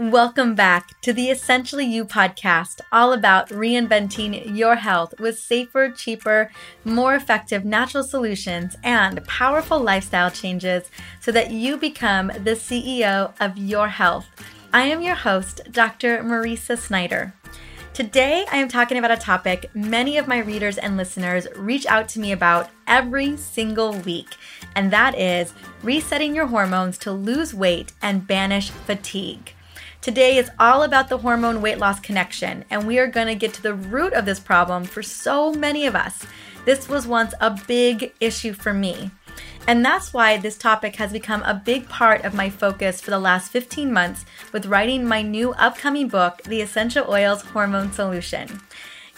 Welcome back to the Essentially You podcast, all about reinventing your health with safer, cheaper, more effective natural solutions and powerful lifestyle changes so that you become the CEO of your health. I am your host, Dr. Mariza Snyder. Today, I am talking about a topic many of my readers and listeners reach out to me about every single week, and that is resetting your hormones to lose weight and banish fatigue. Today is all about the hormone weight loss connection, and we are going to get to the root of this problem for so many of us. This was once a big issue for me. And that's why this topic has become a big part of my focus for the last 15 months with writing my new upcoming book, The Essential Oils Hormone Solution.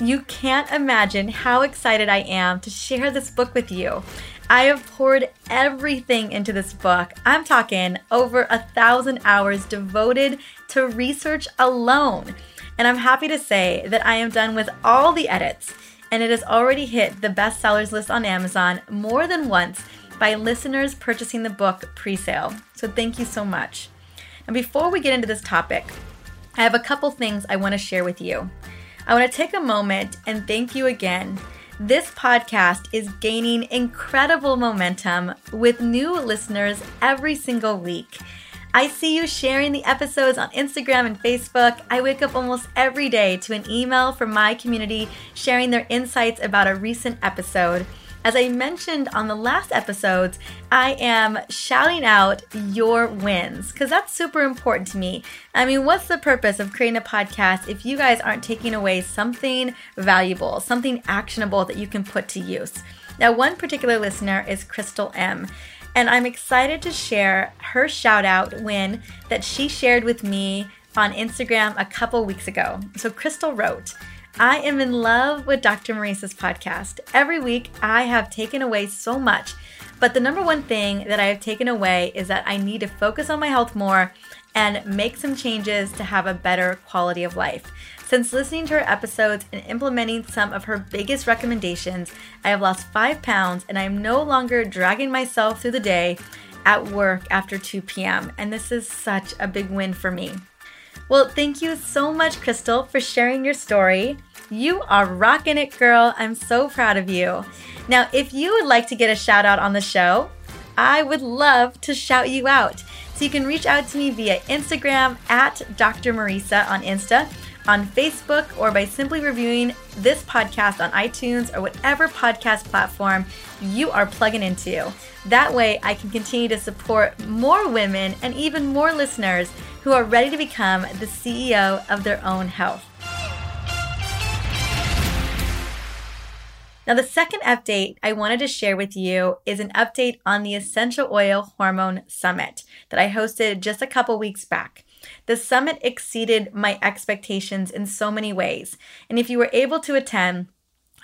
You can't imagine how excited I am to share this book with you. I have poured everything into this book. I'm talking over a thousand hours devoted to research alone. And I'm happy to say that I am done with all the edits, and it has already hit the bestsellers list on Amazon more than once by listeners purchasing the book pre sale. So thank you so much. And before we get into this topic, I have a couple things I want to share with you. I want to take a moment and thank you again. This podcast is gaining incredible momentum with new listeners every single week. I see you sharing the episodes on Instagram and Facebook. I wake up almost every day to an email from my community sharing their insights about a recent episode. As I mentioned on the last episodes, I am shouting out your wins because that's super important to me. I mean, what's the purpose of creating a podcast if you guys aren't taking away something valuable, something actionable that you can put to use? Now, one particular listener is Crystal M. And I'm excited to share her shout out win that she shared with me on Instagram a couple weeks ago. So, Crystal wrote, I am in love with Dr. Mariza's podcast. Every week, I have taken away so much. But the number one thing that I have taken away is that I need to focus on my health more and make some changes to have a better quality of life. Since listening to her episodes and implementing some of her biggest recommendations, I have lost five pounds and I am no longer dragging myself through the day at work after 2 p.m. And this is such a big win for me. Well, thank you so much, Crystal, for sharing your story. You are rocking it, girl. I'm so proud of you. Now, if you would like to get a shout out on the show, I would love to shout you out. So you can reach out to me via Instagram at Dr. Mariza on Insta, on Facebook, or by simply reviewing this podcast on iTunes or whatever podcast platform you are plugging into. That way, I can continue to support more women and even more listeners who are ready to become the CEO of their own health. Now, the second update I wanted to share with you is an update on the Essential Oil Hormone Summit that I hosted just a couple weeks back. The summit exceeded my expectations in so many ways. And if you were able to attend,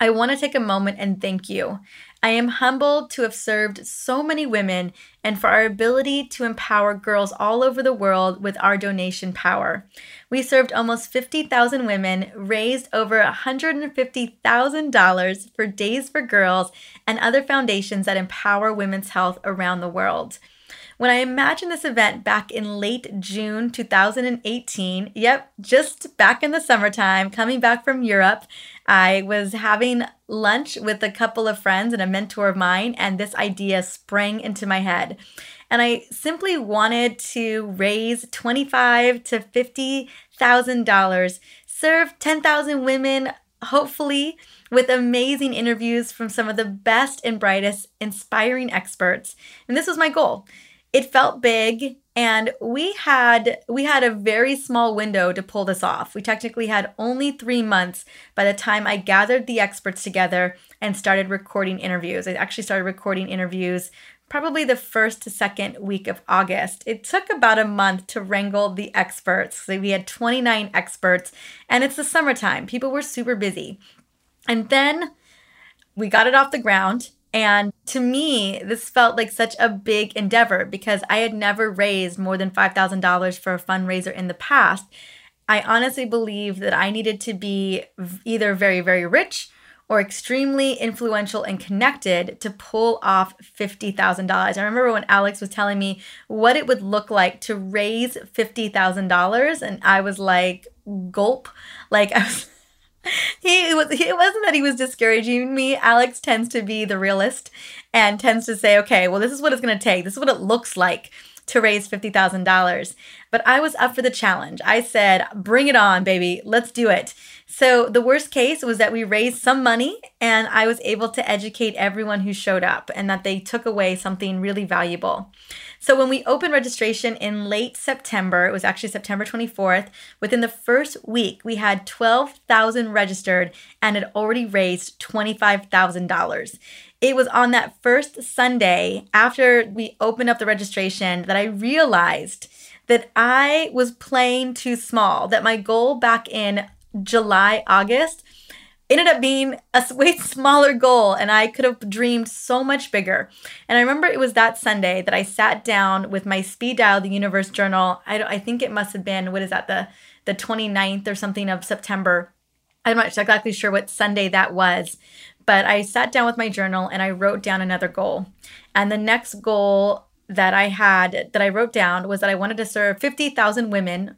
I want to take a moment and thank you. I am humbled to have served so many women and for our ability to empower girls all over the world with our donation power. We served almost 50,000 women, raised over $150,000 for Days for Girls and other foundations that empower women's health around the world. When I imagined this event back in late June 2018, yep, just back in the summertime, coming back from Europe, I was having lunch with a couple of friends and a mentor of mine, and this idea sprang into my head. And I simply wanted to raise twenty-five to fifty thousand dollars, serve ten thousand women, hopefully with amazing interviews from some of the best and brightest inspiring experts. And this was my goal it felt big and we had we had a very small window to pull this off. We technically had only 3 months by the time I gathered the experts together and started recording interviews. I actually started recording interviews probably the first to second week of August. It took about a month to wrangle the experts. So we had 29 experts and it's the summertime. People were super busy. And then we got it off the ground and to me, this felt like such a big endeavor because I had never raised more than $5,000 for a fundraiser in the past. I honestly believe that I needed to be either very, very rich or extremely influential and connected to pull off $50,000. I remember when Alex was telling me what it would look like to raise $50,000 and I was like gulp like I was he was it wasn't that he was discouraging me. Alex tends to be the realist and tends to say, "Okay, well this is what it's going to take. This is what it looks like." to raise $50,000. But I was up for the challenge. I said, bring it on, baby. Let's do it. So the worst case was that we raised some money and I was able to educate everyone who showed up and that they took away something really valuable. So when we opened registration in late September, it was actually September 24th, within the first week, we had 12,000 registered and had already raised $25,000. It was on that first Sunday after we opened up the registration that I realized that I was playing too small, that my goal back in July, August ended up being a way smaller goal and I could have dreamed so much bigger. And I remember it was that Sunday that I sat down with my speed dial the universe journal. I, I think it must have been what is that the the 29th or something of September. I'm not exactly sure what Sunday that was, but I sat down with my journal and I wrote down another goal. And the next goal that I had that I wrote down was that I wanted to serve 50,000 women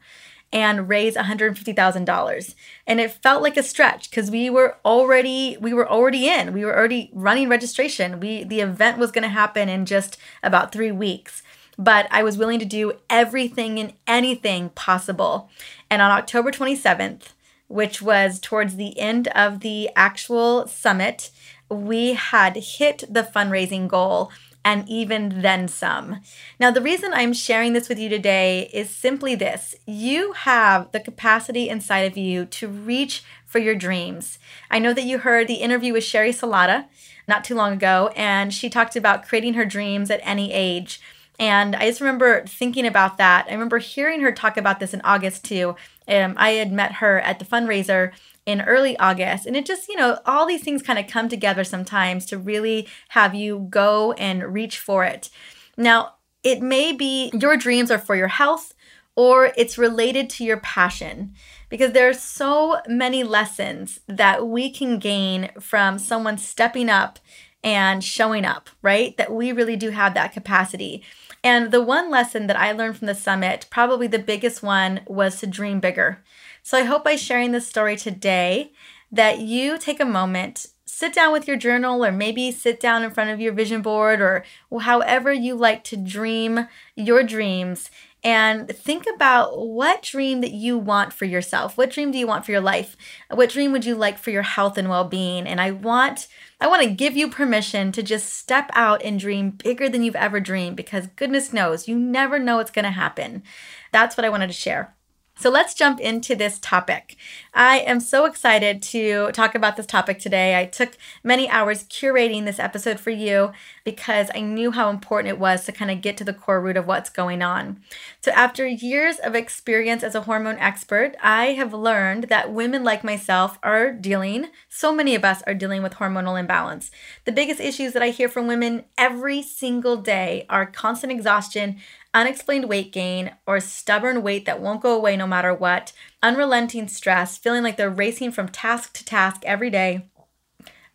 and raise $150,000. And it felt like a stretch because we were already we were already in. We were already running registration. We the event was going to happen in just about 3 weeks. But I was willing to do everything and anything possible. And on October 27th, which was towards the end of the actual summit, we had hit the fundraising goal and even then some. Now, the reason I'm sharing this with you today is simply this you have the capacity inside of you to reach for your dreams. I know that you heard the interview with Sherry Salata not too long ago, and she talked about creating her dreams at any age. And I just remember thinking about that. I remember hearing her talk about this in August too. Um, I had met her at the fundraiser in early August. And it just, you know, all these things kind of come together sometimes to really have you go and reach for it. Now, it may be your dreams are for your health or it's related to your passion because there are so many lessons that we can gain from someone stepping up and showing up, right? That we really do have that capacity. And the one lesson that I learned from the summit, probably the biggest one, was to dream bigger. So I hope by sharing this story today that you take a moment, sit down with your journal, or maybe sit down in front of your vision board, or however you like to dream your dreams and think about what dream that you want for yourself. What dream do you want for your life? What dream would you like for your health and well-being? And I want I want to give you permission to just step out and dream bigger than you've ever dreamed because goodness knows, you never know what's going to happen. That's what I wanted to share. So let's jump into this topic. I am so excited to talk about this topic today. I took many hours curating this episode for you because I knew how important it was to kind of get to the core root of what's going on. So, after years of experience as a hormone expert, I have learned that women like myself are dealing, so many of us are dealing with hormonal imbalance. The biggest issues that I hear from women every single day are constant exhaustion, unexplained weight gain, or stubborn weight that won't go away no matter what, unrelenting stress, feeling like they're racing from task to task every day,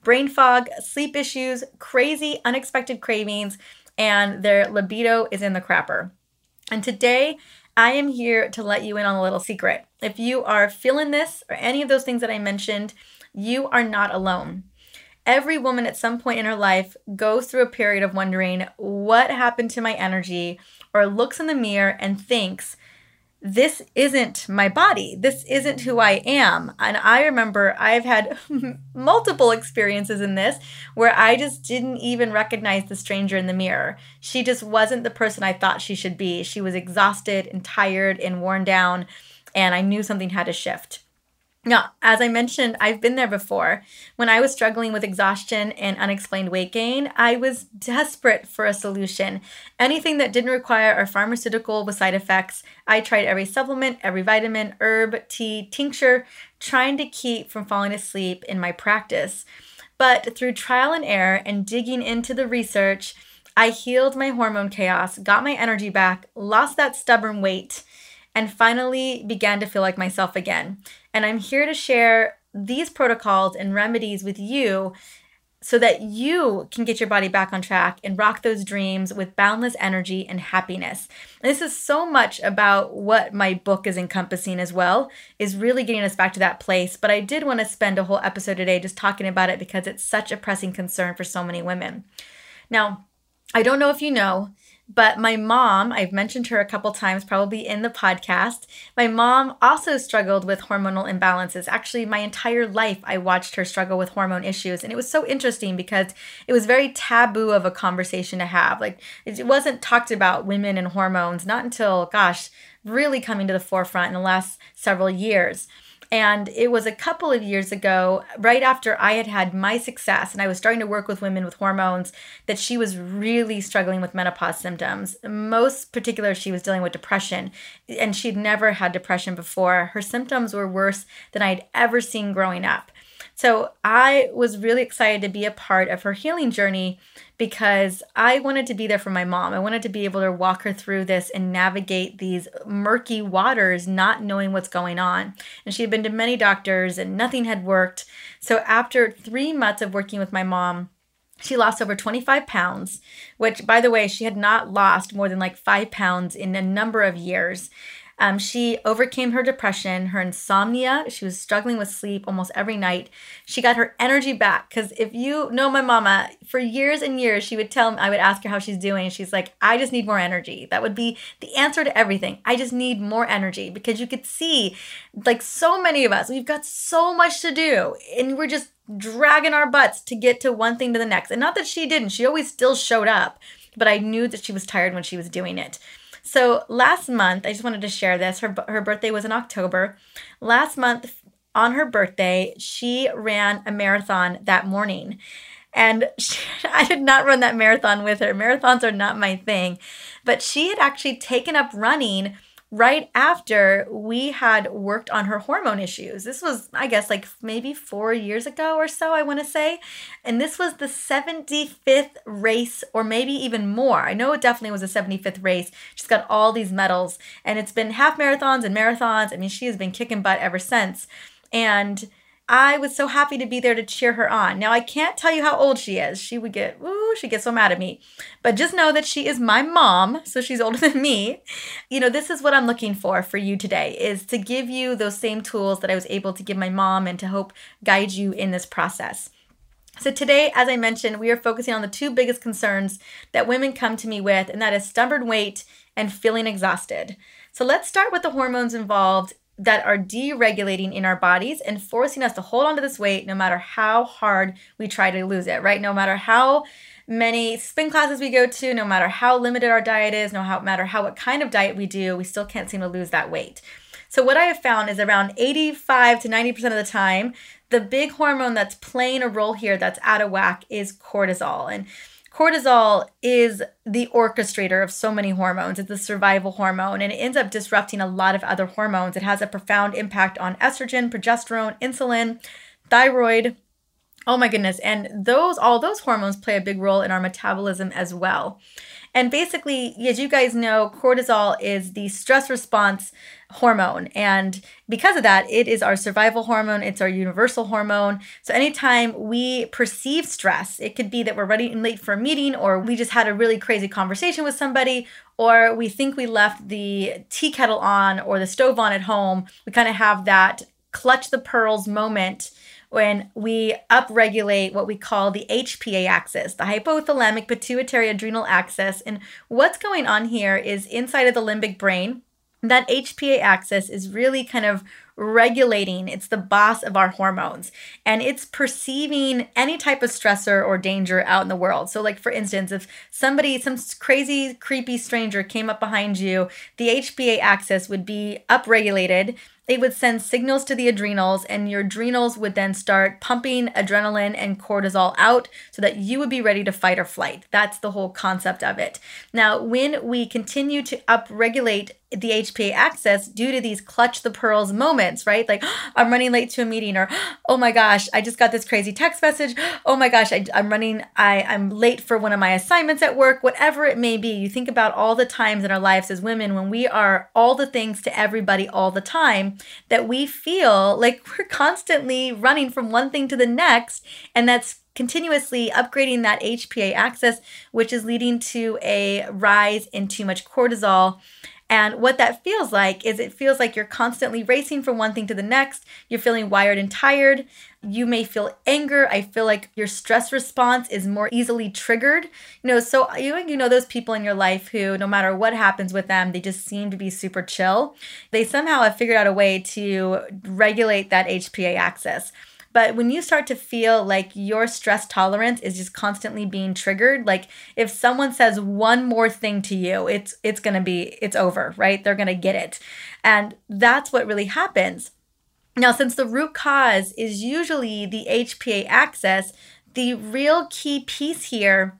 brain fog, sleep issues, crazy, unexpected cravings, and their libido is in the crapper. And today, I am here to let you in on a little secret. If you are feeling this or any of those things that I mentioned, you are not alone. Every woman at some point in her life goes through a period of wondering, what happened to my energy? Or looks in the mirror and thinks, this isn't my body. This isn't who I am. And I remember I've had multiple experiences in this where I just didn't even recognize the stranger in the mirror. She just wasn't the person I thought she should be. She was exhausted and tired and worn down, and I knew something had to shift. Now, as I mentioned, I've been there before. When I was struggling with exhaustion and unexplained weight gain, I was desperate for a solution. Anything that didn't require a pharmaceutical with side effects, I tried every supplement, every vitamin, herb, tea, tincture, trying to keep from falling asleep in my practice. But through trial and error and digging into the research, I healed my hormone chaos, got my energy back, lost that stubborn weight, and finally began to feel like myself again. And I'm here to share these protocols and remedies with you so that you can get your body back on track and rock those dreams with boundless energy and happiness. And this is so much about what my book is encompassing as well, is really getting us back to that place. But I did want to spend a whole episode today just talking about it because it's such a pressing concern for so many women. Now, I don't know if you know, but my mom, I've mentioned her a couple times, probably in the podcast. My mom also struggled with hormonal imbalances. Actually, my entire life, I watched her struggle with hormone issues. And it was so interesting because it was very taboo of a conversation to have. Like, it wasn't talked about women and hormones, not until, gosh, really coming to the forefront in the last several years. And it was a couple of years ago, right after I had had my success and I was starting to work with women with hormones, that she was really struggling with menopause symptoms. Most particular, she was dealing with depression, and she'd never had depression before. Her symptoms were worse than I'd ever seen growing up. So I was really excited to be a part of her healing journey because I wanted to be there for my mom. I wanted to be able to walk her through this and navigate these murky waters, not knowing what's going on. And she had been to many doctors and nothing had worked. So after three months of working with my mom, she lost over 25 pounds, which, by the way, she had not lost more than like five pounds in a number of years. Um, she overcame her depression, her insomnia. She was struggling with sleep almost every night. She got her energy back because if you know my mama, for years and years, she would tell me, I would ask her how she's doing. She's like, I just need more energy. That would be the answer to everything. I just need more energy because you could see, like so many of us, we've got so much to do and we're just dragging our butts to get to one thing to the next. And not that she didn't, she always still showed up, but I knew that she was tired when she was doing it. So last month, I just wanted to share this. Her her birthday was in October. Last month on her birthday, she ran a marathon that morning. And she, I did not run that marathon with her. Marathons are not my thing. But she had actually taken up running right after we had worked on her hormone issues. This was, I guess, like maybe four years ago or so, I want to say. And this was the 75th race, or maybe even more. I know it definitely was a 75th race. She's got all these medals, and it's been half marathons and marathons. I mean, she has been kicking butt ever since. And I was so happy to be there to cheer her on. Now I can't tell you how old she is. She would get, ooh, she gets so mad at me. But just know that she is my mom, so she's older than me. You know, this is what I'm looking for for you today is to give you those same tools that I was able to give my mom and to help guide you in this process. So, today, as I mentioned, we are focusing on the two biggest concerns that women come to me with, and that is stubborn weight and feeling exhausted. So, let's start with the hormones involved that are deregulating in our bodies and forcing us to hold on to this weight no matter how hard we try to lose it, right? No matter how many spin classes we go to, no matter how limited our diet is, no matter how what kind of diet we do, we still can't seem to lose that weight. So what I have found is around 85 to 90% of the time, the big hormone that's playing a role here that's out of whack is cortisol. And cortisol is the orchestrator of so many hormones. It's a survival hormone and it ends up disrupting a lot of other hormones. It has a profound impact on estrogen, progesterone, insulin, thyroid. Oh my goodness. And those all those hormones play a big role in our metabolism as well. And basically, as you guys know, cortisol is the stress response hormone. And because of that, it is our survival hormone, it's our universal hormone. So anytime we perceive stress, it could be that we're running late for a meeting, or we just had a really crazy conversation with somebody, or we think we left the tea kettle on or the stove on at home. We kind of have that clutch the pearls moment when we upregulate what we call the HPA axis, the hypothalamic pituitary adrenal axis. And what's going on here is inside of the limbic brain, that HPA axis is really kind of regulating. It's the boss of our hormones and it's perceiving any type of stressor or danger out in the world. So, like for instance, if somebody, some crazy, creepy stranger came up behind you, the HPA axis would be upregulated it would send signals to the adrenals, and your adrenals would then start pumping adrenaline and cortisol out so that you would be ready to fight or flight. That's the whole concept of it. Now, when we continue to upregulate the HPA axis due to these clutch the pearls moments, right? Like, oh, I'm running late to a meeting, or oh my gosh, I just got this crazy text message. Oh my gosh, I, am running, I, I'm late for one of my assignments at work, whatever it may be. You think about all the times in our lives as women when we are all the things to everybody all the time that we feel like we're constantly running from one thing to the next. And that's continuously upgrading that HPA axis, which is leading to a rise in too much cortisol. And what that feels like is it feels like you're constantly racing from one thing to the next. You're feeling wired and tired. You may feel anger. I feel like your stress response is more easily triggered. You know, so you, you know those people in your life who, no matter what happens with them, they just seem to be super chill. They somehow have figured out a way to regulate that HPA axis. But when you start to feel like your stress tolerance is just constantly being triggered, like if someone says one more thing to you, it's it's going to be it's over, right? They're going to get it. And that's what really happens. Now, since the root cause is usually the HPA axis, the real key piece here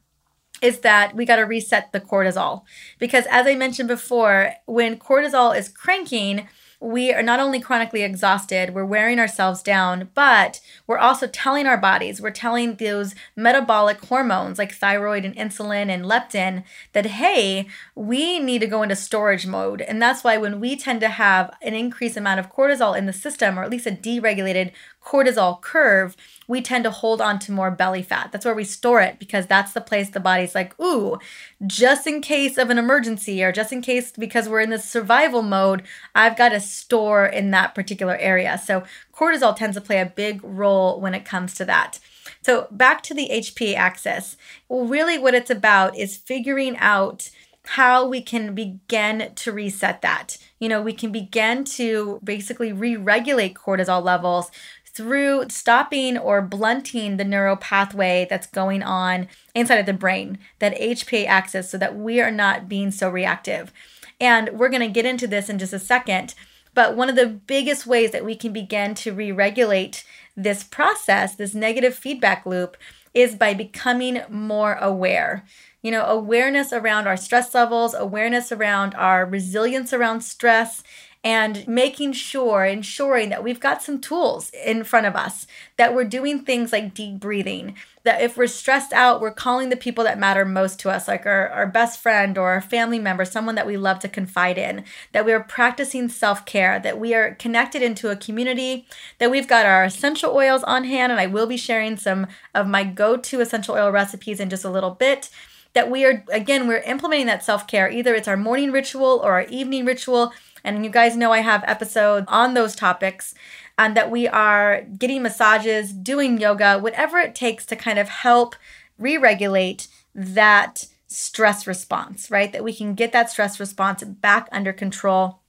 is that we got to reset the cortisol. Because as I mentioned before, when cortisol is cranking, we are not only chronically exhausted, we're wearing ourselves down, but we're also telling our bodies, we're telling those metabolic hormones like thyroid and insulin and leptin that, hey, we need to go into storage mode. And that's why when we tend to have an increased amount of cortisol in the system, or at least a deregulated cortisol curve, we tend to hold on to more belly fat. That's where we store it because that's the place the body's like, ooh, just in case of an emergency or just in case because we're in this survival mode, I've got to store in that particular area. So cortisol tends to play a big role when it comes to that. So back to the HPA axis. Well, really what it's about is figuring out how we can begin to reset that. You know, we can begin to basically re regulate cortisol levels through stopping or blunting the neural pathway that's going on inside of the brain, that HPA axis, so that we are not being so reactive. And we're going to get into this in just a second. But one of the biggest ways that we can begin to re regulate this process, this negative feedback loop, is by becoming more aware. You know, awareness around our stress levels, awareness around our resilience around stress, and making sure, ensuring that we've got some tools in front of us, that we're doing things like deep breathing, that if we're stressed out, we're calling the people that matter most to us, like our, our best friend or our family member, someone that we love to confide in, that we are practicing self care, that we are connected into a community, that we've got our essential oils on hand. And I will be sharing some of my go to essential oil recipes in just a little bit that we are again we're implementing that self-care either it's our morning ritual or our evening ritual and you guys know I have episodes on those topics, and that we are getting massages, doing yoga, whatever it takes to kind of help re regulate that stress response, right? That we can get that stress response back under control.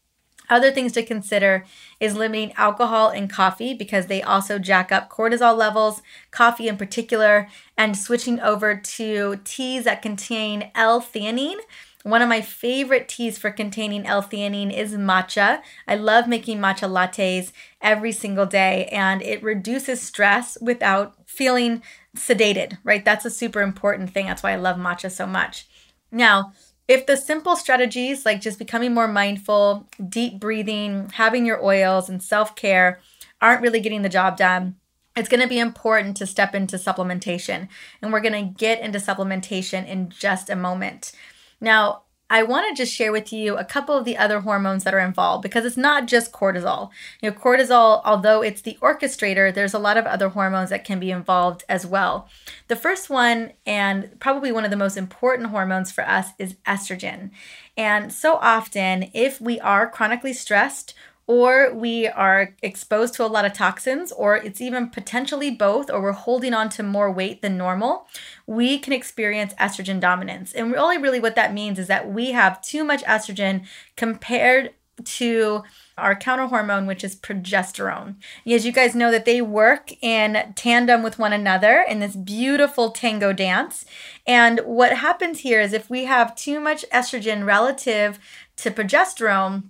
Other things to consider is limiting alcohol and coffee because they also jack up cortisol levels, coffee in particular, and switching over to teas that contain L theanine, one of my favorite teas for containing L-theanine is matcha. I love making matcha lattes every single day and it reduces stress without feeling sedated, right? That's a super important thing. That's why I love matcha so much. Now, if the simple strategies like just becoming more mindful, deep breathing, having your oils, and self care aren't really getting the job done, it's going to be important to step into supplementation. And we're going to get into supplementation in just a moment. Now, I want to just share with you a couple of the other hormones that are involved because it's not just cortisol. You know, cortisol, although it's the orchestrator, there's a lot of other hormones that can be involved as well. The first one, and probably one of the most important hormones for us, is estrogen. And so often, if we are chronically stressed or we are exposed to a lot of toxins, or it's even potentially both, or we're holding on to more weight than normal, we can experience estrogen dominance. And really, really, what that means is that we have too much estrogen compared to our counter hormone, which is progesterone. As you guys know, that they work in tandem with one another in this beautiful tango dance. And what happens here is if we have too much estrogen relative to progesterone,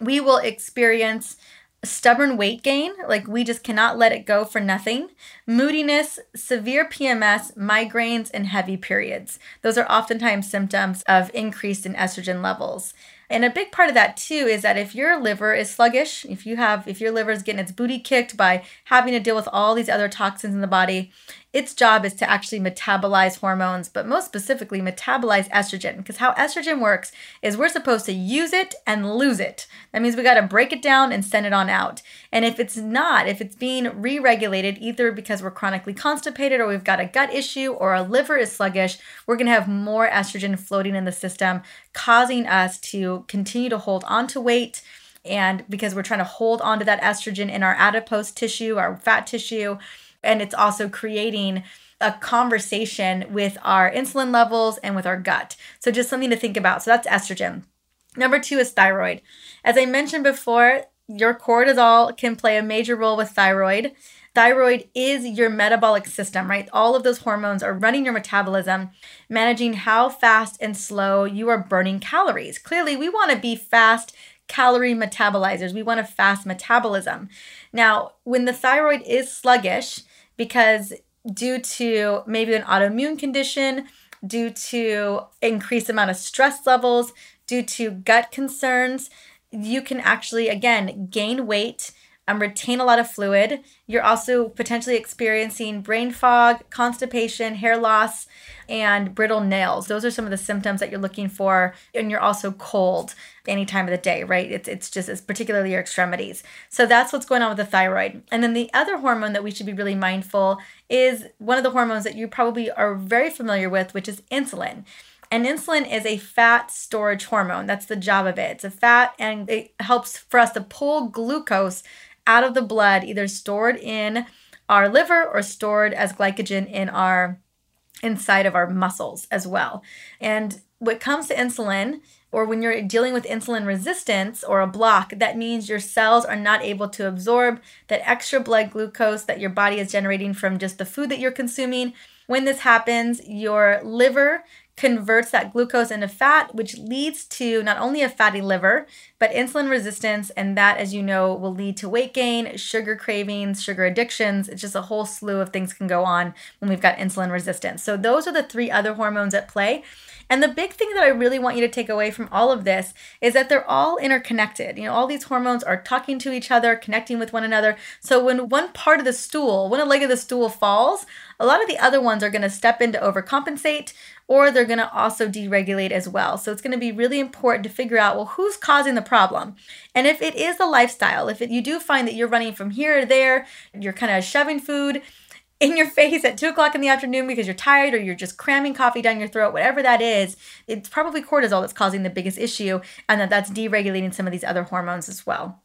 we will experience stubborn weight gain, like we just cannot let it go for nothing, moodiness, severe PMS, migraines, and heavy periods. Those are oftentimes symptoms of increased in estrogen levels. And a big part of that too is that if your liver is sluggish, if you have if your liver is getting its booty kicked by having to deal with all these other toxins in the body, its job is to actually metabolize hormones, but most specifically, metabolize estrogen. Because how estrogen works is we're supposed to use it and lose it. That means we got to break it down and send it on out. And if it's not, if it's being re regulated, either because we're chronically constipated or we've got a gut issue or our liver is sluggish, we're going to have more estrogen floating in the system, causing us to continue to hold on to weight and because we're trying to hold on to that estrogen in our adipose tissue, our fat tissue, and it's also creating a conversation with our insulin levels and with our gut. So, just something to think about. So, that's estrogen. Number two is thyroid. As I mentioned before, your cortisol can play a major role with thyroid. Thyroid is your metabolic system, right? All of those hormones are running your metabolism, managing how fast and slow you are burning calories. Clearly, we want to be fast calorie metabolizers. We want a fast metabolism. Now, when the thyroid is sluggish, because due to maybe an autoimmune condition, due to increased amount of stress levels, due to gut concerns, you can actually again gain weight um, retain a lot of fluid. You're also potentially experiencing brain fog, constipation, hair loss, and brittle nails. Those are some of the symptoms that you're looking for. And you're also cold any time of the day, right? It's, it's just it's particularly your extremities. So that's what's going on with the thyroid. And then the other hormone that we should be really mindful is one of the hormones that you probably are very familiar with, which is insulin. And insulin is a fat storage hormone. That's the job of it. It's a fat and it helps for us to pull glucose out of the blood, either stored in our liver or stored as glycogen in our inside of our muscles as well. And when it comes to insulin, or when you're dealing with insulin resistance or a block, that means your cells are not able to absorb that extra blood glucose that your body is generating from just the food that you're consuming. When this happens, your liver converts that glucose into fat, which leads to not only a fatty liver, but insulin resistance. And that, as you know, will lead to weight gain, sugar cravings, sugar addictions. It's just a whole slew of things can go on when we've got insulin resistance. So, those are the three other hormones at play. And the big thing that I really want you to take away from all of this is that they're all interconnected. You know, all these hormones are talking to each other, connecting with one another. So when one part of the stool, when a leg of the stool falls, a lot of the other ones are going to step in to overcompensate or they're going to also deregulate as well. So it's going to be really important to figure out well, who's causing the problem? And if it is the lifestyle, if it, you do find that you're running from here to there, you're kind of shoving food, in your face at two o'clock in the afternoon because you're tired or you're just cramming coffee down your throat, whatever that is, it's probably cortisol that's causing the biggest issue, and that that's deregulating some of these other hormones as well.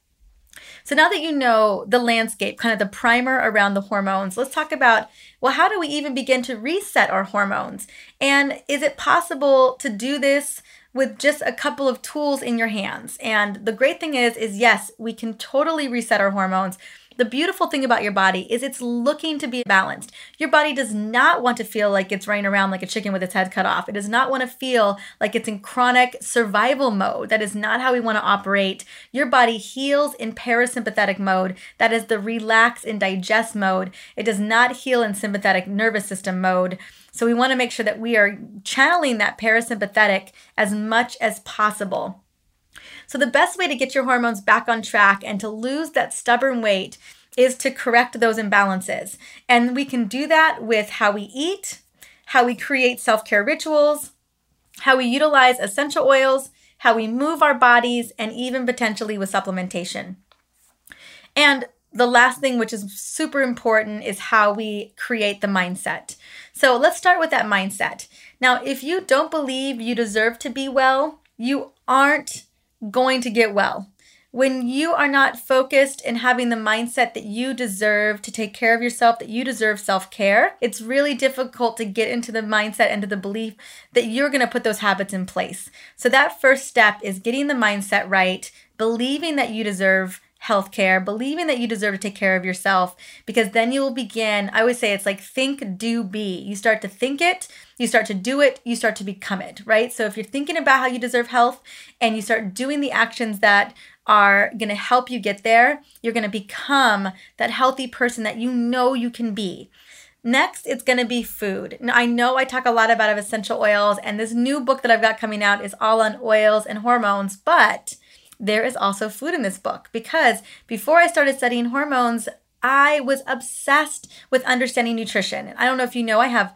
So now that you know the landscape, kind of the primer around the hormones, let's talk about well, how do we even begin to reset our hormones? And is it possible to do this with just a couple of tools in your hands? And the great thing is is yes, we can totally reset our hormones the beautiful thing about your body is it's looking to be balanced. Your body does not want to feel like it's running around like a chicken with its head cut off. It does not want to feel like it's in chronic survival mode. That is not how we want to operate. Your body heals in parasympathetic mode. That is the relax and digest mode. It does not heal in sympathetic nervous system mode. So we want to make sure that we are channeling that parasympathetic as much as possible. So, the best way to get your hormones back on track and to lose that stubborn weight is to correct those imbalances. And we can do that with how we eat, how we create self care rituals, how we utilize essential oils, how we move our bodies, and even potentially with supplementation. And the last thing, which is super important, is how we create the mindset. So let's start with that mindset. Now, if you don't believe you deserve to be well, you aren't going to get well. When you are not focused and having the mindset that you deserve to take care of yourself, that you deserve self care, it's really difficult to get into the mindset and to the belief that you're going to put those habits in place. So, that first step is getting the mindset right, believing that you deserve health care, believing that you deserve to take care of yourself, because then you will begin. I always say it's like think, do, be. You start to think it, you start to do it, you start to become it, right? So if you're thinking about how you deserve health and you start doing the actions that are going to help you get there, you're going to become that healthy person that you know you can be. Next, it's going to be food. Now, I know I talk a lot about essential oils, and this new book that I've got coming out is all on oils and hormones, but there is also food in this book because before I started studying hormones, I was obsessed with understanding nutrition. I don't know if you know, I have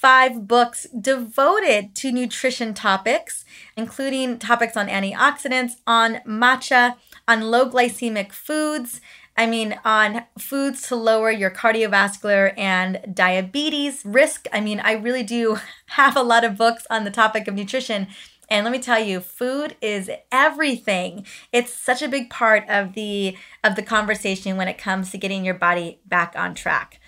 five books devoted to nutrition topics, including topics on antioxidants, on matcha, on low glycemic foods. I mean, on foods to lower your cardiovascular and diabetes risk. I mean, I really do have a lot of books on the topic of nutrition. And let me tell you, food is everything. It's such a big part of the of the conversation when it comes to getting your body back on track.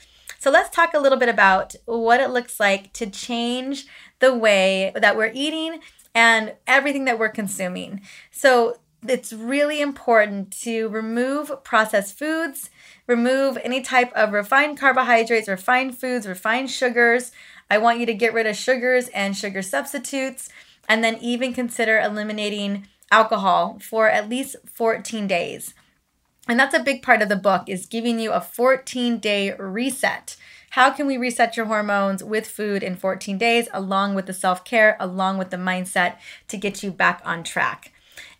So let's talk a little bit about what it looks like to change the way that we're eating and everything that we're consuming. So it's really important to remove processed foods, remove any type of refined carbohydrates, refined foods, refined sugars. I want you to get rid of sugars and sugar substitutes, and then even consider eliminating alcohol for at least 14 days. And that's a big part of the book is giving you a 14 day reset. How can we reset your hormones with food in 14 days, along with the self care, along with the mindset to get you back on track?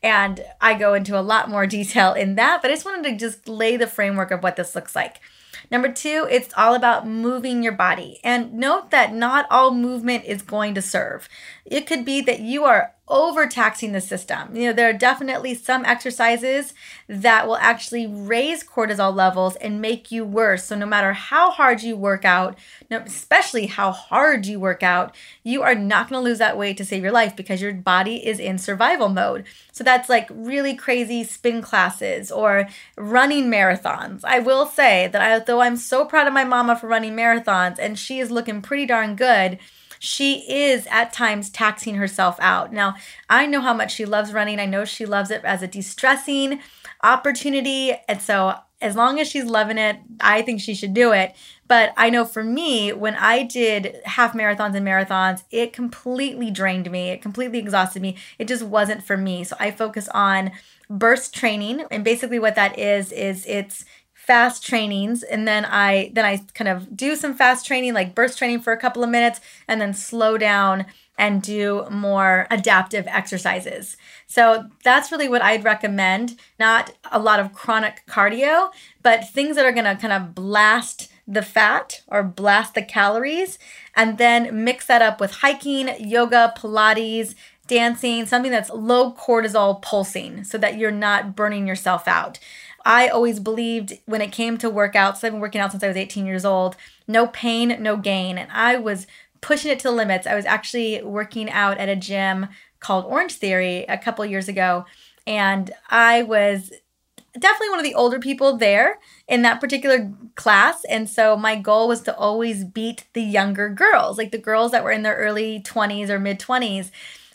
And I go into a lot more detail in that, but I just wanted to just lay the framework of what this looks like. Number two, it's all about moving your body. And note that not all movement is going to serve. It could be that you are overtaxing the system. You know, there are definitely some exercises that will actually raise cortisol levels and make you worse. So no matter how hard you work out, especially how hard you work out, you are not going to lose that weight to save your life because your body is in survival mode. So that's like really crazy spin classes or running marathons. I will say that I, though I'm so proud of my mama for running marathons and she is looking pretty darn good, she is at times taxing herself out. Now, I know how much she loves running. I know she loves it as a de stressing opportunity. And so, as long as she's loving it, I think she should do it. But I know for me, when I did half marathons and marathons, it completely drained me. It completely exhausted me. It just wasn't for me. So I focus on burst training. And basically, what that is, is it's fast trainings and then I then I kind of do some fast training like burst training for a couple of minutes and then slow down and do more adaptive exercises. So that's really what I'd recommend, not a lot of chronic cardio, but things that are going to kind of blast the fat or blast the calories and then mix that up with hiking, yoga, pilates, dancing, something that's low cortisol pulsing so that you're not burning yourself out. I always believed when it came to workouts, I've been working out since I was 18 years old, no pain, no gain. And I was pushing it to the limits. I was actually working out at a gym called Orange Theory a couple years ago. And I was definitely one of the older people there in that particular class. And so my goal was to always beat the younger girls, like the girls that were in their early 20s or mid 20s.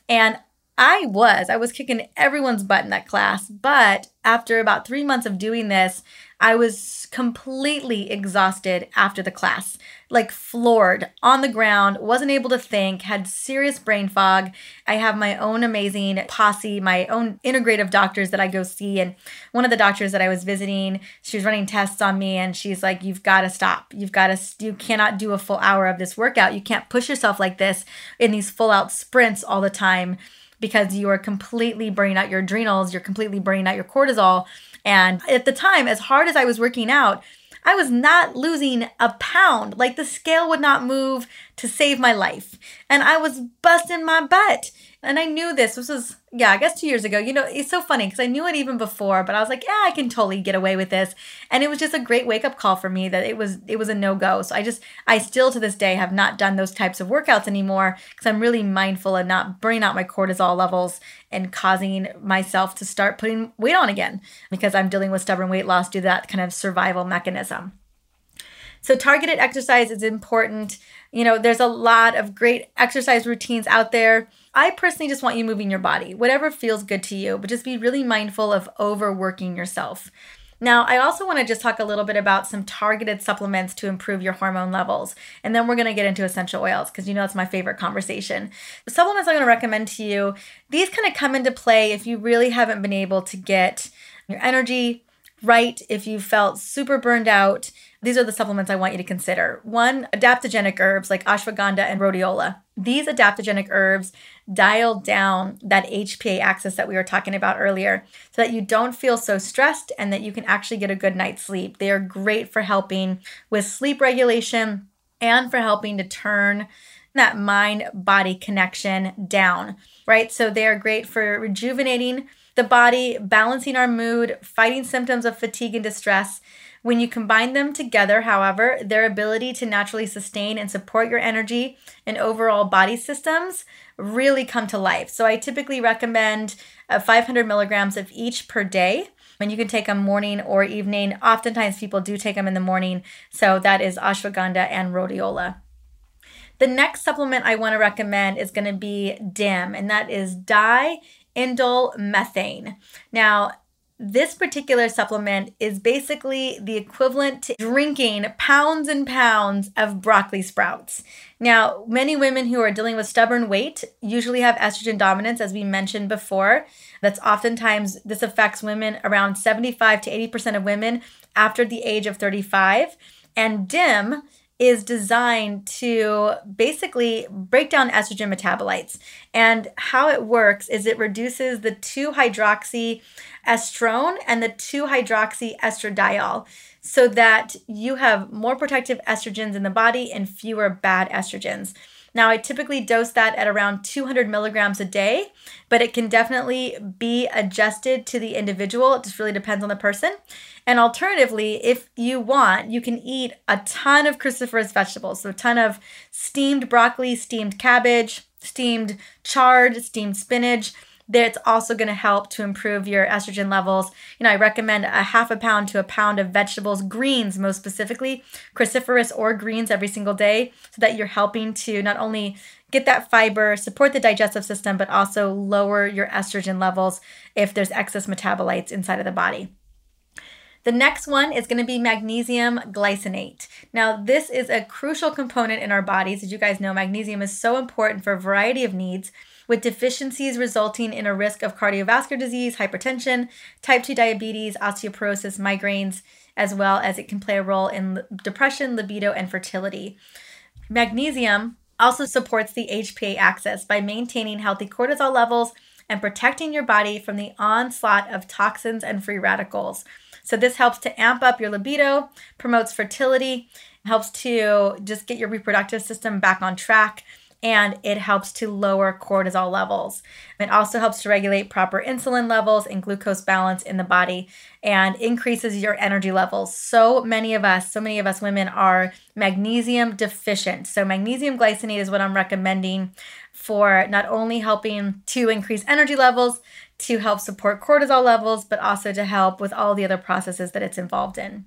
And I was. I was kicking everyone's butt in that class. But after about three months of doing this, I was completely exhausted after the class, like floored on the ground, wasn't able to think, had serious brain fog. I have my own amazing posse, my own integrative doctors that I go see. And one of the doctors that I was visiting, she was running tests on me and she's like, You've got to stop. You've got to, you cannot do a full hour of this workout. You can't push yourself like this in these full out sprints all the time because you are completely burning out your adrenals, you're completely burning out your cortisol. And at the time, as hard as I was working out, I was not losing a pound. Like the scale would not move to save my life. And I was busting my butt. And I knew this. This was, yeah, I guess two years ago. You know, it's so funny because I knew it even before, but I was like, yeah, I can totally get away with this. And it was just a great wake up call for me that it was it was a no go. So I just I still to this day have not done those types of workouts anymore because I'm really mindful of not burning out my cortisol levels and causing myself to start putting weight on again because I'm dealing with stubborn weight loss due to that kind of survival mechanism. So, targeted exercise is important. You know, there's a lot of great exercise routines out there. I personally just want you moving your body, whatever feels good to you, but just be really mindful of overworking yourself. Now, I also want to just talk a little bit about some targeted supplements to improve your hormone levels. And then we're going to get into essential oils because you know that's my favorite conversation. The supplements I'm going to recommend to you, these kind of come into play if you really haven't been able to get your energy right, if you felt super burned out. These are the supplements I want you to consider. One, adaptogenic herbs like ashwagandha and rhodiola. these adaptogenic herbs dial down that HPA axis that we were talking about earlier so that you don't feel so stressed and that you can actually get a good night's sleep. They are great for helping with sleep regulation and for helping to turn that mind body connection down, right? So they are great for rejuvenating the body, balancing our mood, fighting symptoms of fatigue and distress. When you combine them together, however, their ability to naturally sustain and support your energy and overall body systems really come to life. So I typically recommend uh, 500 milligrams of each per day. And you can take them morning or evening. Oftentimes, people do take them in the morning. So that is ashwagandha and rhodiola. The next supplement I want to recommend is going to be DIM, and that is diindole methane. Now, this particular supplement is basically the equivalent to drinking pounds and pounds of broccoli sprouts. Now, many women who are dealing with stubborn weight usually have estrogen dominance, as we mentioned before. That's oftentimes, this affects women around 75 to 80% of women after the age of 35. And DIM is designed to basically break down estrogen metabolites. And how it works is it reduces the 2 hydroxy estrone and the 2 hydroxy estradiol so that you have more protective estrogens in the body and fewer bad estrogens. Now, I typically dose that at around 200 milligrams a day, but it can definitely be adjusted to the individual. It just really depends on the person. And alternatively, if you want, you can eat a ton of cruciferous vegetables. So, a ton of steamed broccoli, steamed cabbage, steamed chard, steamed spinach that's also going to help to improve your estrogen levels. You know, I recommend a half a pound to a pound of vegetables, greens most specifically, cruciferous or greens every single day, so that you're helping to not only get that fiber, support the digestive system, but also lower your estrogen levels if there's excess metabolites inside of the body. The next one is going to be magnesium glycinate. Now, this is a crucial component in our bodies. As you guys know, magnesium is so important for a variety of needs with deficiencies resulting in a risk of cardiovascular disease, hypertension, type 2 diabetes, osteoporosis, migraines, as well as it can play a role in depression, libido, and fertility. Magnesium also supports the HPA axis by maintaining healthy cortisol levels and protecting your body from the onslaught of toxins and free radicals. So, this helps to amp up your libido, promotes fertility, helps to just get your reproductive system back on track and it helps to lower cortisol levels. It also helps to regulate proper insulin levels and glucose balance in the body and increases your energy levels. So many of us, so many of us women are magnesium deficient. So, magnesium glycinate is what I'm recommending for not only helping to increase energy levels, to help support cortisol levels, but also to help with all the other processes that it's involved in.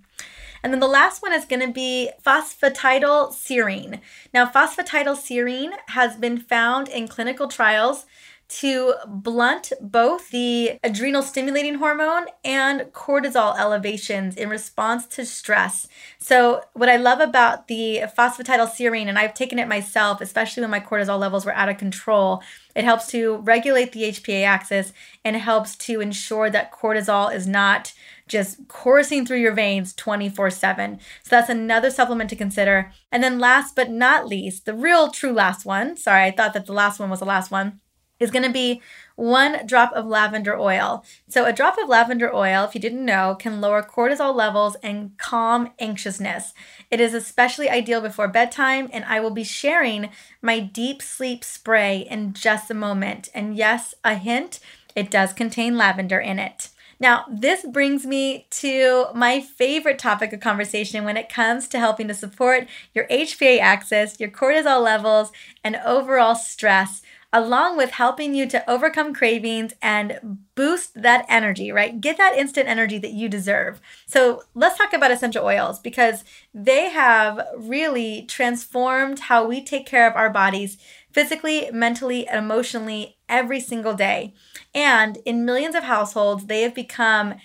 And then the last one is going to be phosphatidylserine. Now, phosphatidylserine has been found in clinical trials to blunt both the adrenal stimulating hormone and cortisol elevations in response to stress. So, what I love about the phosphatidylserine, and I've taken it myself, especially when my cortisol levels were out of control, it helps to regulate the HPA axis and helps to ensure that cortisol is not just coursing through your veins 24 7. So that's another supplement to consider. And then, last but not least, the real true last one sorry, I thought that the last one was the last one is going to be one drop of lavender oil. So, a drop of lavender oil, if you didn't know, can lower cortisol levels and calm anxiousness. It is especially ideal before bedtime, and I will be sharing my deep sleep spray in just a moment. And yes, a hint, it does contain lavender in it. Now, this brings me to my favorite topic of conversation when it comes to helping to support your HPA axis, your cortisol levels, and overall stress along with helping you to overcome cravings and boost that energy, right? Get that instant energy that you deserve. So let's talk about essential oils because they have really transformed how we take care of our bodies physically, mentally, and emotionally every single day. And in millions of households, they have become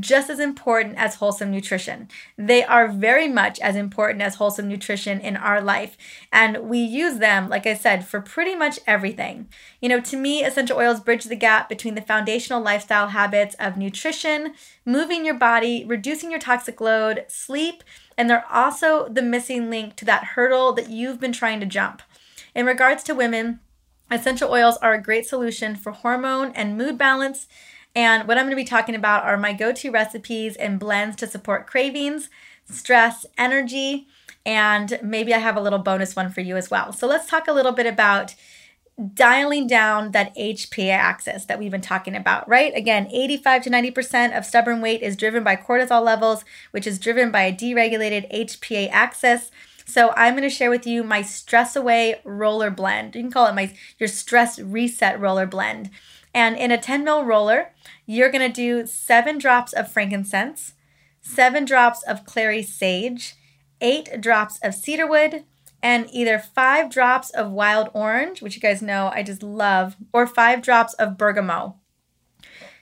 just as important as wholesome nutrition. They are very much as important as wholesome nutrition in our life. And we use them, like I said, for pretty much everything. You know, to me, essential oils bridge the gap between the foundational lifestyle habits of nutrition, moving your body, reducing your toxic load, sleep, and they're also the missing link to that hurdle that you've been trying to jump. in regards to women, essential oils are a great solution for hormone and mood balance. And what I'm going to be talking about are my go to recipes and blends to support cravings, stress, energy, and maybe I have a little bonus one for you as well. So let's talk a little bit about dialing down that HPA axis that we've been talking about, right? Again, 85 to 90% of stubborn weight is driven by cortisol levels, which is driven by a deregulated HPA axis. So I'm going to share with you my stress away roller blend. You can call it my your stress reset roller blend. And in a 10 ml roller, you're going to do 7 drops of frankincense, 7 drops of clary sage, 8 drops of cedarwood, and either five drops of wild orange, which you guys know I just love, or five drops of bergamot.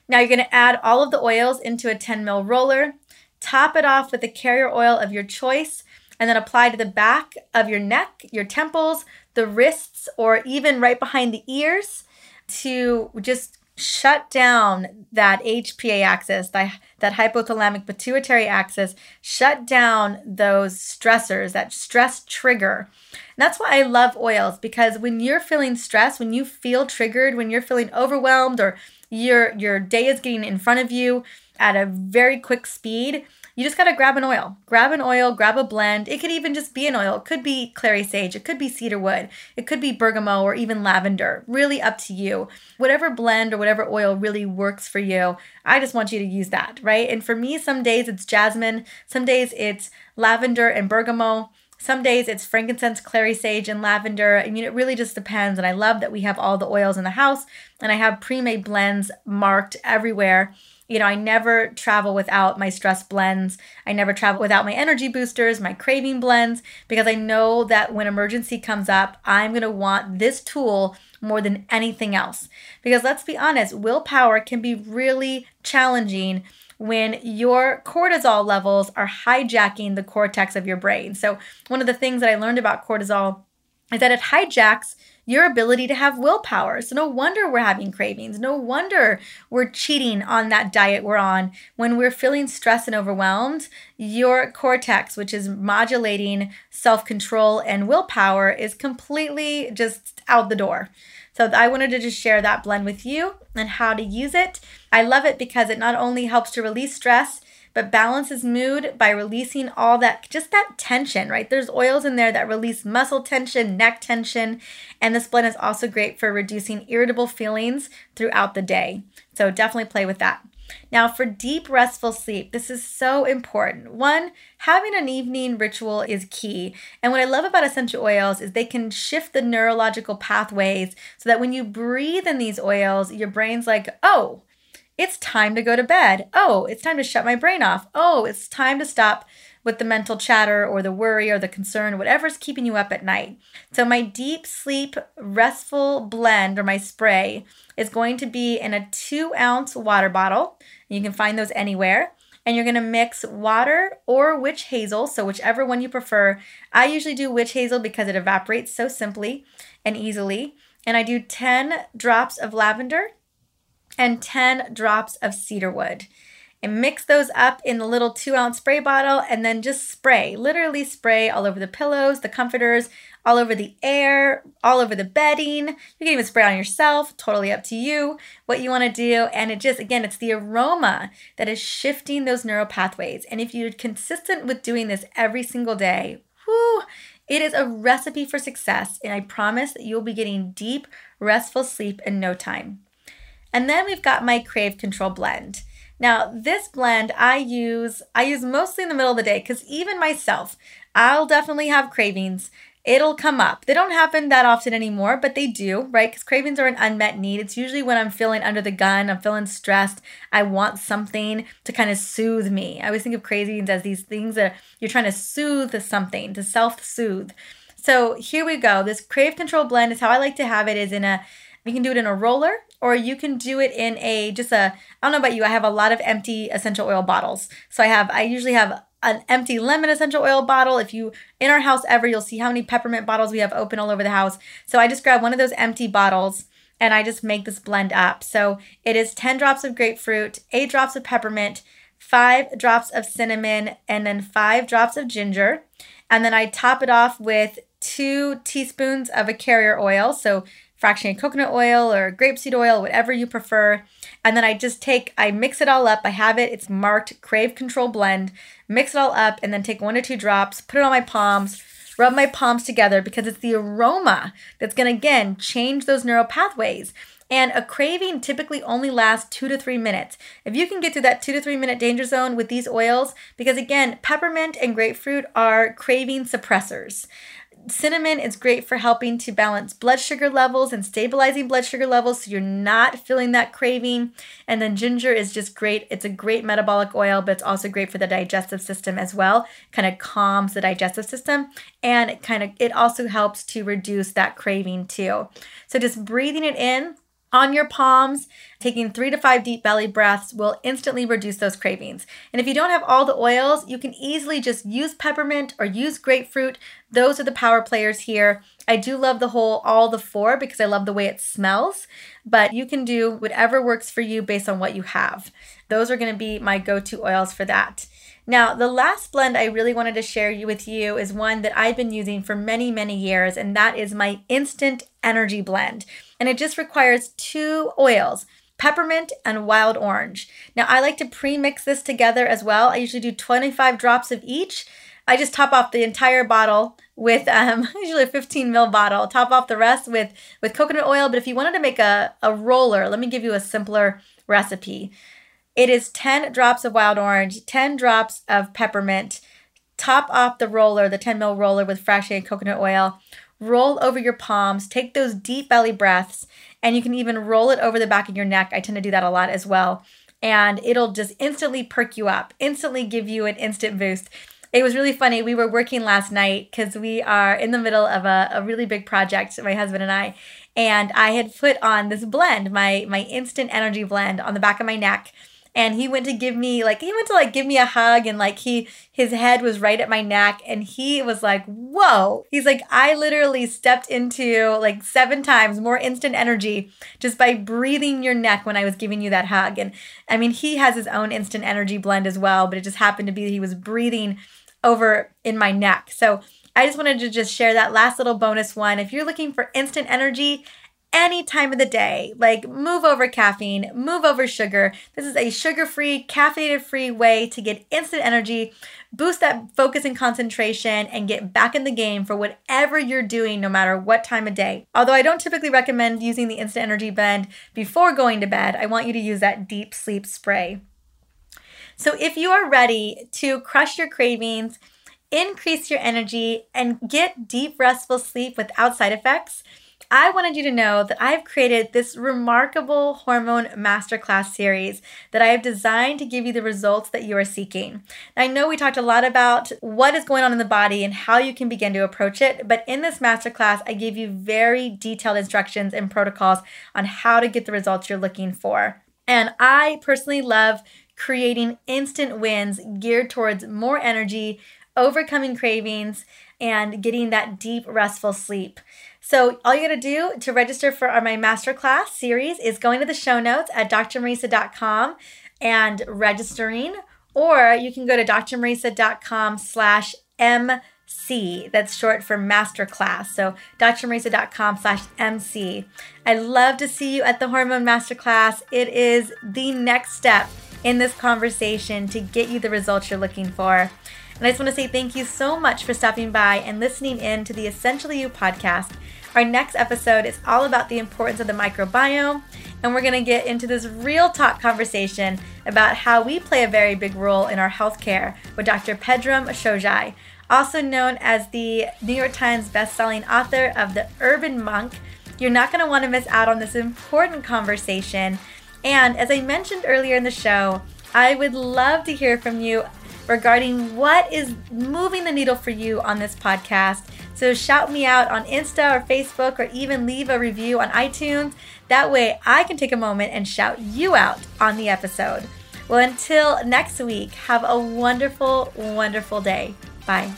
Now you're going to add all of the oils into a 10 ml roller, top it off with a carrier oil of your choice, and then apply to the back of your neck, your temples, the wrists, or even right behind the ears to just shut down that HPA axis, that, that hypothalamic pituitary axis, shut down those stressors, that stress trigger. And that's why I love oils because when you're feeling stressed, when you feel triggered, when you're feeling overwhelmed or your your day is getting in front of you at a very quick speed, you just got to grab an oil. Grab an oil, grab a blend. It could even just be an oil. It could be clary sage, it could be cedarwood, it could be bergamot or even lavender. Really up to you. Whatever blend or whatever oil really works for you, I just want you to use that, right? And for me, some days it's jasmine, some days it's lavender and bergamot. Some days it's frankincense, clary sage, and lavender. I mean, it really just depends. And I love that we have all the oils in the house and I have pre made blends marked everywhere you know, I never travel without my stress blends. I never travel without my energy boosters, my craving blends, because I know that when emergency comes up, I'm going to want this tool more than anything else. Because let's be honest, willpower can be really challenging when your cortisol levels are hijacking the cortex of your brain. So, one of the things that I learned about cortisol is that it hijacks your ability to have willpower. So, no wonder we're having cravings. No wonder we're cheating on that diet we're on. When we're feeling stressed and overwhelmed, your cortex, which is modulating self control and willpower, is completely just out the door. So, I wanted to just share that blend with you and how to use it. I love it because it not only helps to release stress, but balances mood by releasing all that, just that tension, right? There's oils in there that release muscle tension, neck tension, and this blend is also great for reducing irritable feelings throughout the day. So definitely play with that. Now, for deep, restful sleep, this is so important. One, having an evening ritual is key. And what I love about essential oils is they can shift the neurological pathways so that when you breathe in these oils, your brain's like, oh, it's time to go to bed. Oh, it's time to shut my brain off. Oh, it's time to stop with the mental chatter or the worry or the concern, whatever's keeping you up at night. So, my deep sleep restful blend or my spray is going to be in a two ounce water bottle. You can find those anywhere. And you're to mix water or witch hazel, so whichever one you prefer. I usually do witch hazel because it evaporates so simply and easily. And I do 10 drops of lavender and 10 drops of cedar wood. And mix those up in the little two ounce spray bottle and then just spray, literally spray all over the pillows, the comforters, all over the air, all over the bedding. You can even spray on yourself, totally up to you what you want to do. And it just, again, it's the aroma that is shifting those neural pathways. And if you're consistent with doing this every single day, whoo, it is a recipe for success. And I promise that you'll be getting deep, restful sleep in no time. And then we've got my Crave Control blend. Now, this blend I use I use mostly in the middle of the day cuz even myself, I'll definitely have cravings. It'll come up. They don't happen that often anymore, but they do, right? Cuz cravings are an unmet need. It's usually when I'm feeling under the gun, I'm feeling stressed, I want something to kind of soothe me. I always think of cravings as these things that you're trying to soothe something, to self-soothe. So, here we go. This Crave Control blend is how I like to have it is in a you can do it in a roller or you can do it in a just a I don't know about you, I have a lot of empty essential oil bottles. So I have I usually have an empty lemon essential oil bottle. If you in our house ever, you'll see how many peppermint bottles we have open all over the house. So I just grab one of those empty bottles and I just make this blend up. So it is 10 drops of grapefruit, 8 drops of peppermint, 5 drops of cinnamon, and then 5 drops of ginger. And then I top it off with two teaspoons of a carrier oil. So fractionated coconut oil or grapeseed oil, whatever you prefer. And then I just take, I mix it all up. I have it, it's marked Crave Control Blend. Mix it all up and then take one or two drops, put it on my palms, rub my palms together because it's the aroma that's to again change those neural pathways. And a craving typically only lasts two to three minutes. If you can get through that two to three minute danger zone with these oils, because again, peppermint and grapefruit are craving suppressors. Cinnamon is great for helping to balance blood sugar levels and stabilizing blood sugar levels so you're not feeling that craving. And then ginger is just great. It's a great metabolic oil, but it's also great for the digestive system as well. Kind of calms the digestive system and it kind of it also helps to reduce that craving too. So just breathing it in on your palms, taking three to five deep belly breaths will instantly reduce those cravings. And if you don't have all the oils, you can easily just use peppermint or use grapefruit. Those are the power players here. I do love the whole all the four because I love the way it smells, but you can do whatever works for you based on what you have. Those are going to be my go to oils for that. Now, the last blend I really wanted to share with you is one that I've been using for many, many years, and that is my Instant Energy Blend. And it just requires two oils peppermint and wild orange. Now, I like to pre mix this together as well. I usually do 25 drops of each. I just top off the entire bottle with um, usually a 15 mil bottle. Top off the rest with with coconut oil. But if you wanted to make a, a roller, let me give you a simpler recipe. It is 10 drops of wild orange, 10 drops of peppermint. Top off the roller, the 10 ml roller with fractionated coconut oil. Roll over your palms, take those deep belly breaths, and you can even roll it over the back of your neck. I tend to do that a lot as well. And it'll just instantly perk you up, instantly give you an instant boost. It was really funny. We were working last night because we are in the middle of a, a really big project, my husband and I. And I had put on this blend, my my instant energy blend on the back of my neck and he went to give me like he went to like give me a hug and like he his head was right at my neck and he was like whoa. He's like i literally stepped into like seven times more instant energy just by breathing your neck when i was giving you that hug. And i mean he has his own instant energy blend as well but it just happened to be he was breathing over in my neck. So I just wanted to just share that last little bonus one. If you're looking for instant energy any time of the day. Like, move over caffeine, move over sugar. This is a sugar free, caffeinated free way to get instant energy, boost that focus and concentration, and get back in the game for whatever you're doing, no matter what time of day. Although I don't typically recommend using the instant energy blend before going to bed, I want you to use that deep sleep spray. So, if you are ready to crush your cravings, increase your energy, and get deep, restful sleep without side effects, I wanted you to know that I've created this remarkable hormone masterclass series that I have designed to give you the results that you are seeking. I know we talked a lot about what is going on in the body and how you can begin to approach it, but in this masterclass, I give you very detailed instructions and protocols on how to get the results you're looking for. And I personally love creating instant wins geared towards more energy, overcoming cravings, and getting that deep, restful sleep. So all you got to do to register for our, my masterclass series is going to the show notes at drmariza.com and registering, or you can go to drmariza.com slash MC. That's short for masterclass. So drmariza.com slash MC. I'd love to see you at the Hormone Masterclass. It is the next step in this conversation to get you the results you're looking for. And I just want to say thank you so much for stopping by and listening in to the Essentially You podcast. Our next episode is all about the importance of the microbiome, and we're going to get into this real talk conversation about how we play a very big role in our healthcare with Dr. Pedram Shojai, also known as the New York Times bestselling author of The Urban Monk. You're not going to want to miss out on this important conversation. And as I mentioned earlier in the show, I would love to hear from you regarding what is moving the needle for you on this podcast. So shout me out on Insta or Facebook or even leave a review on iTunes. That way I can take a moment and shout you out on the episode. Well, until next week, have a wonderful, wonderful day. Bye.